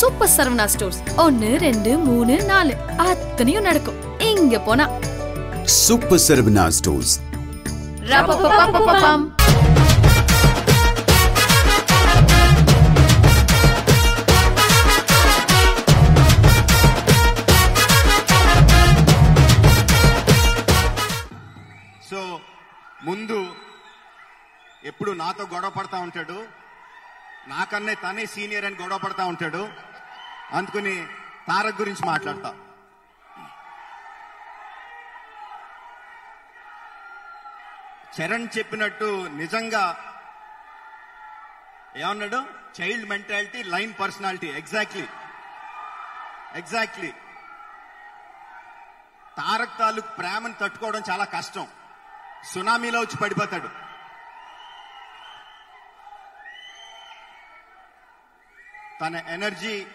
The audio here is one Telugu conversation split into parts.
சூப்பர் சரவணா ஸ்டோர்ஸ் ஒன்னு ரெண்டு மூணு நாலு அத்தனையும் நடக்கும் இங்க போனா சூப்பர் சரவணா ஸ்டோர்ஸ் ரப்பப்பப்பப்பப்பம். సో ముందు ఎప్పుడు నాతో గొడవ పడతా ఉంటాడు నాకన్నే తనే సీనియర్ అని గొడవ పడతా ఉంటాడు అందుకని తారక్ గురించి మాట్లాడతా. చరణ్ చెప్పినట్టు నిజంగా ఏమన్నాడు? Child mentality line personality exactly exactly Tarak తాలూకు ప్రేమను తట్టుకోవడం చాలా కష్టం. సునామీలో వచ్చి పడిపోతాడు. తన ఎనర్జీ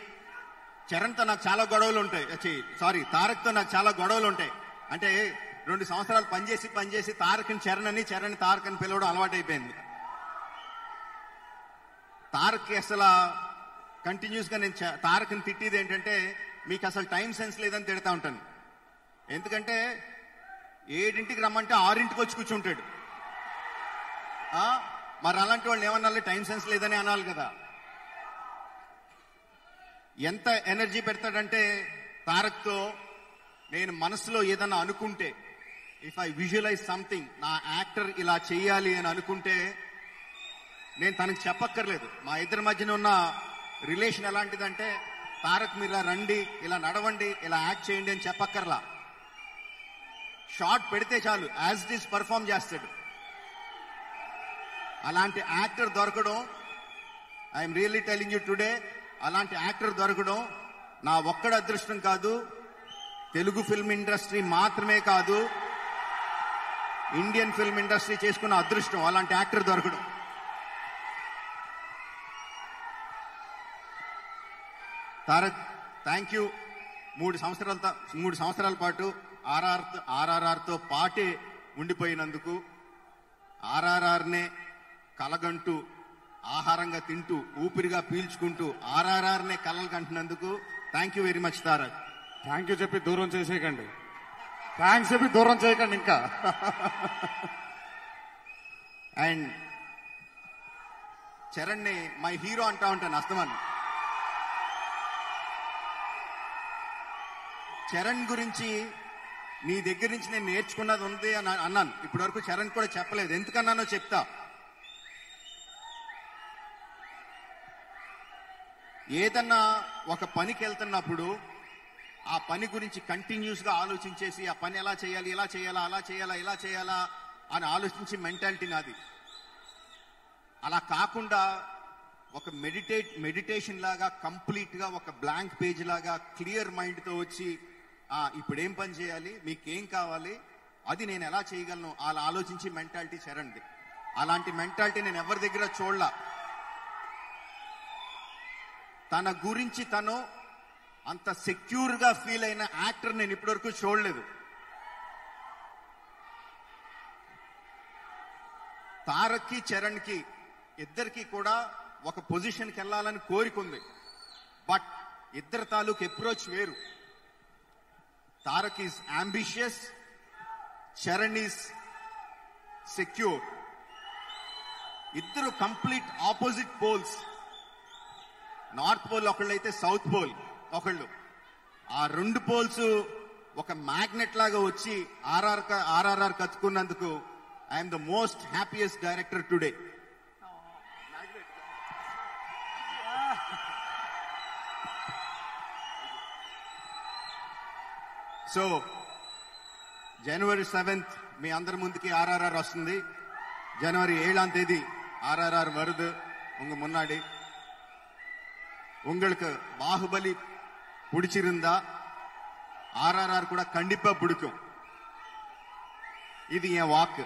చరణ్తో నాకు చాలా గొడవలు ఉంటాయి. సారీ తారక్తో నాకు చాలా గొడవలు ఉంటాయి. అంటే రెండు సంవత్సరాలు పనిచేసి పనిచేసి తారక్ని చరణ్ అని చరణ్ తారక్ అని పిలవడం అలవాటైపోయింది. తారక్కి అసలు కంటిన్యూస్గా నేను చ- తారక్ని తిట్టేది ఏంటంటే మీకు అసలు టైం సెన్స్ లేదని తిడతా ఉంటాను. ఎందుకంటే ఏడింటికి రమ్మంటే ఆరింటికి వచ్చి కూర్చుంటాడు. మరి అలాంటి వాళ్ళు ఏమన్నా టైం సెన్స్ లేదని అనాలి కదా. ఎంత ఎనర్జీ పెడతాడంటే తారక్తో నేను మనసులో ఏదన్నా అనుకుంటే ఇఫ్ ఐ విజువలైజ్ సంథింగ్ నా యాక్టర్ ఇలా చేయాలి అని అనుకుంటే నేను తనకి చెప్పక్కర్లేదు. మా ఇద్దరి మధ్యన ఉన్న రిలేషన్ ఎలాంటిదంటే తారక్ మీరు ఇలా రండి ఇలా నడవండి ఇలా యాక్ట్ చేయండి అని చెప్పక్కర్లా. షార్ట్ పెడితే చాలు యాజ్ ఇట్ ఈస్ పర్ఫామ్ చేస్తాడు. అలాంటి యాక్టర్ దొరకడం I'm really telling you today అలాంటి యాక్టర్ దొరకడం నా ఒక్కడ అదృష్టం కాదు. తెలుగు ఫిల్మ్ ఇండస్ట్రీ మాత్రమే కాదు. ఇండియన్ ఫిల్మ్ ఇండస్ట్రీ చేసుకున్న అదృష్టం అలాంటి యాక్టర్ దొరకడం. తారక్ థ్యాంక్ యూ మూడు సంవత్సరాల మూడు సంవత్సరాల పాటు ఆర్ఆర్ ఆర్ఆర్ఆర్తో పాటే ఉండిపోయినందుకు ఆర్ఆర్ఆర్నే కలగంటూ ఆహారంగా తింటూ ఊపిరిగా పీల్చుకుంటూ ఆర్ఆర్ఆర్నే కలలు కంటున్నందుకు thank you very much Tarak thank you చెప్పి దూరం చేసేయకండి. థ్యాంక్స్ చెప్పి దూరం చేయకండి ఇంకా. అండ్ చరణ్ని మై హీరో అంటా ఉంటాను అస్తమాన్. చరణ్ గురించి నీ దగ్గర నుంచి నేను నేర్చుకున్నది ఉంది అని అన్నాను. ఇప్పటి వరకు చరణ్ కూడా చెప్పలేదు. ఎందుకన్నానో చెప్తా. ఏదన్నా ఒక పనికి వెళ్తున్నప్పుడు ఆ పని గురించి కంటిన్యూస్గా ఆలోచించేసి ఆ పని ఎలా చేయాలి ఎలా చేయాలా అలా చేయాలా ఇలా చేయాలా అని ఆలోచించి మెంటాలిటీ నాది. అలా కాకుండా ఒక మెడిటేట్ మెడిటేషన్ లాగా కంప్లీట్గా ఒక బ్లాంక్ పేజ్ లాగా క్లియర్ మైండ్తో వచ్చి ఇప్పుడేం ఇప్పుడు ఏం పని చేయాలి మీకేం కావాలి అది నేను ఎలా చేయగలను? అలా ఆలోచించి మెంటాలిటీ చెరండి. అలాంటి మెంటాలిటీ నేను ఎవరి దగ్గర చూడలా. తన గురించి తను అంత సెక్యూర్గా ఫీల్ అయిన యాక్టర్ నేను ఇప్పటివరకు చూడలేదు. తారక్కి చరణ్కి ఇద్దరికి కూడా ఒక పొజిషన్కి వెళ్ళాలని కోరికుంది బట్ ఇద్దరు తాలూకు అప్రోచ్ వేరు. Tarak is ambitious Charan is secure. ఇద్దరు complete opposite poles. North pole ఒకళ్ళు అయితే సౌత్ పోల్ ఒకళ్ళు. ఆ రెండు పోల్స్ ఒక మ్యాగ్నెట్ లాగా వచ్చి RR RRR కత్తుకున్నందుకు I'm the most happiest director today so January seventh మీ అందరి ముందుకి ఆర్ఆర్ఆర్ వస్తుంది. జనవరి ఏడాం తేదీ ఆర్ఆర్ఆర్ வருது ఉంగ మున్నాడి. உங்களுக்கு பாகுபலி பிடிச்சிருந்தா ஆர்ஆர்ஆர் கூட கண்டிப்பா பிடிக்கும். இது என் வாக்கு.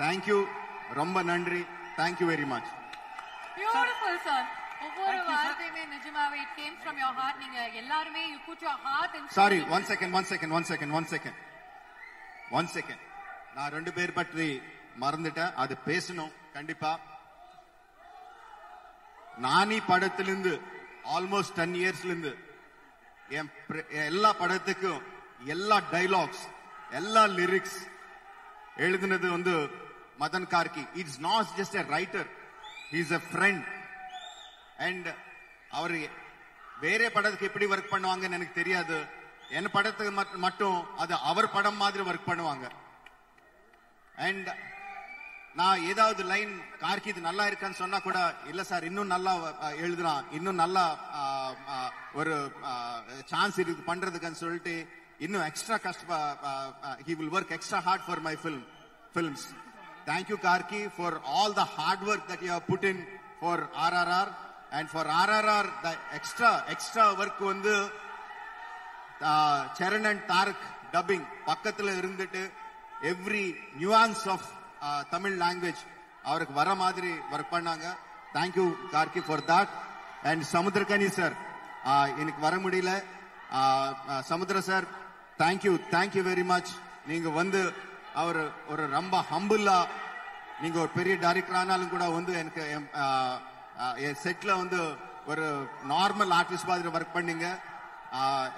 தேங்க்யூ ரொம்ப நன்றி. Thank you very much beautiful sir ஒவ்வொரு வார்த்தையுமே நிஜமாவே it came from your heart நீங்க எல்லாருமே you put your heart in sorry one second one second one second one second one second நான் ரெண்டு பேர் பற்றி மறந்துட்டேன். அது பேசணும். கண்டிப்பா. நானி படத்திலிருந்து ஆல்மோஸ்ட் டென் இயர்ஸ்ல இருந்து என் எல்லா படத்துக்கும் எல்லா டைலாக்ஸ் எல்லா லிரிக்ஸ் எழுதினது வந்து Madhan Karky. It's not just a writer is a friend and அவர் வேற படத்துக்கு எப்படி ஒர்க் பண்ணுவாங்கன்னு எனக்கு தெரியாது. என் படத்துக்கு மட்- மட்டும் அது அவர் படம் மாதிரி ஒர்க் பண்ணுவாங்க. அண்ட் நான் ஏதாவது லைன் கார்கி இது நல்லா இருக்கான்னு சொன்னா கூட இல்ல சார் இன்னும் நல்லா அஹ், எழுதலாம் இன்னும் நல்லா ஒரு சான்ஸ் இருக்கு பண்றதுக்குன்னு சொல்லிட்டு இன்னும் எக்ஸ்ட்ரா கஷ்ட he will work extra hard for my film films thank you Karky for all the hard work that you put in for RRR and for RRR the extra extra work வந்து சரண் அண்ட் தாரக் டப்பிங் பக்கத்துல இருந்துட்டு every nuance of Tamil language அவருக்கு வர மாதிரி ஒர்க் பண்ணாங்க. Thank you Karky for that and Samuthirakani sir எனக்கு வர முடியல. Samuthira sir thank you thank you very much நீங்க வந்து அவர் ஒரு ரொம்ப ஹம்புல்லா நீங்க ஒரு பெரிய டைரக்டர் ஆனாலும் கூட வந்து எனக்கு என், என் செட்ல வந்து ஒரு நார்மல் ஆர்டிஸ்ட் மாதிரி ஒர்க் பண்ணீங்க.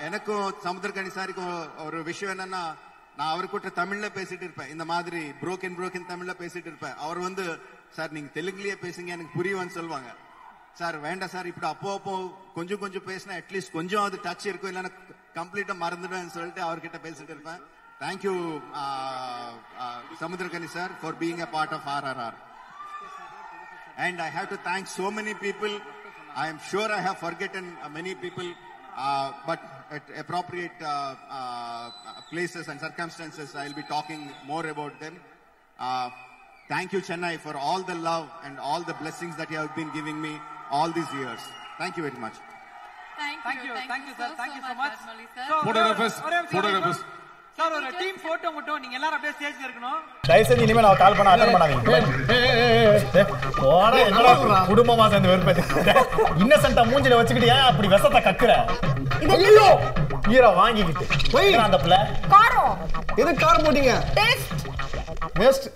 எனக்கும் சமுத்திரகனி சாருக்கும் ஒரு விஷயம் என்னன்னா நான் அவர்கிட்ட தமிழ்ல பேசிட்டு இருப்பேன். இந்த மாதிரி புரோக்கன் புரோக்கன் தமிழ்ல பேசிட்டு இருப்பேன். அவர் வந்து சார் நீங்க தெலுங்குலயே பேசுங்க எனக்கு புரியுவான்னு சொல்லுவாங்க. சார் வேண்டாம் சார் இப்படி அப்போ அப்போ கொஞ்சம் கொஞ்சம் பேசினா அட்லீஸ்ட் கொஞ்சம் அது டச் இருக்கும். இல்லைன்னா கம்ப்ளீட்டா மறந்துடுவேன் சொல்லிட்டு அவர்கிட்ட பேசிட்டு இருப்பேன். Thank you Samuthirakani sir for being a part of RRR R I have to thank so many people. I am sure I have forgotten uh, many many people Uh, but at appropriate uh, uh, places and circumstances, I'll be talking more about them. thank you, Chennai, for all the love and all the blessings that you have been giving me all these years. Thank you very much. Thank, you. Thank you, thank you, thank you, sir. Thank you so much. Photographers, photographers. Sir ஒரு டீம் போட்டோ மட்டும் நீங்க எல்லாரும் அப்படியே ஸ்டேஜ்ல இருக்கணும். தயவு செஞ்சு இனிமே நான் கால் பண்ண அட்டன் பண்ணாதீங்க. போடா, என்னடா குடும்பமா சேர்ந்து வெறுப்பேத்து. இன்னசென்ட்டா மூஞ்சில வச்சுக்கிட்டு ஏன் அப்படி விஷத்தை கக்குற ஐயோ! ஈர வாங்கிக்கிட்டு. போய். அந்த பிள்ளை. காரம். போட்டீங்க? Taste waste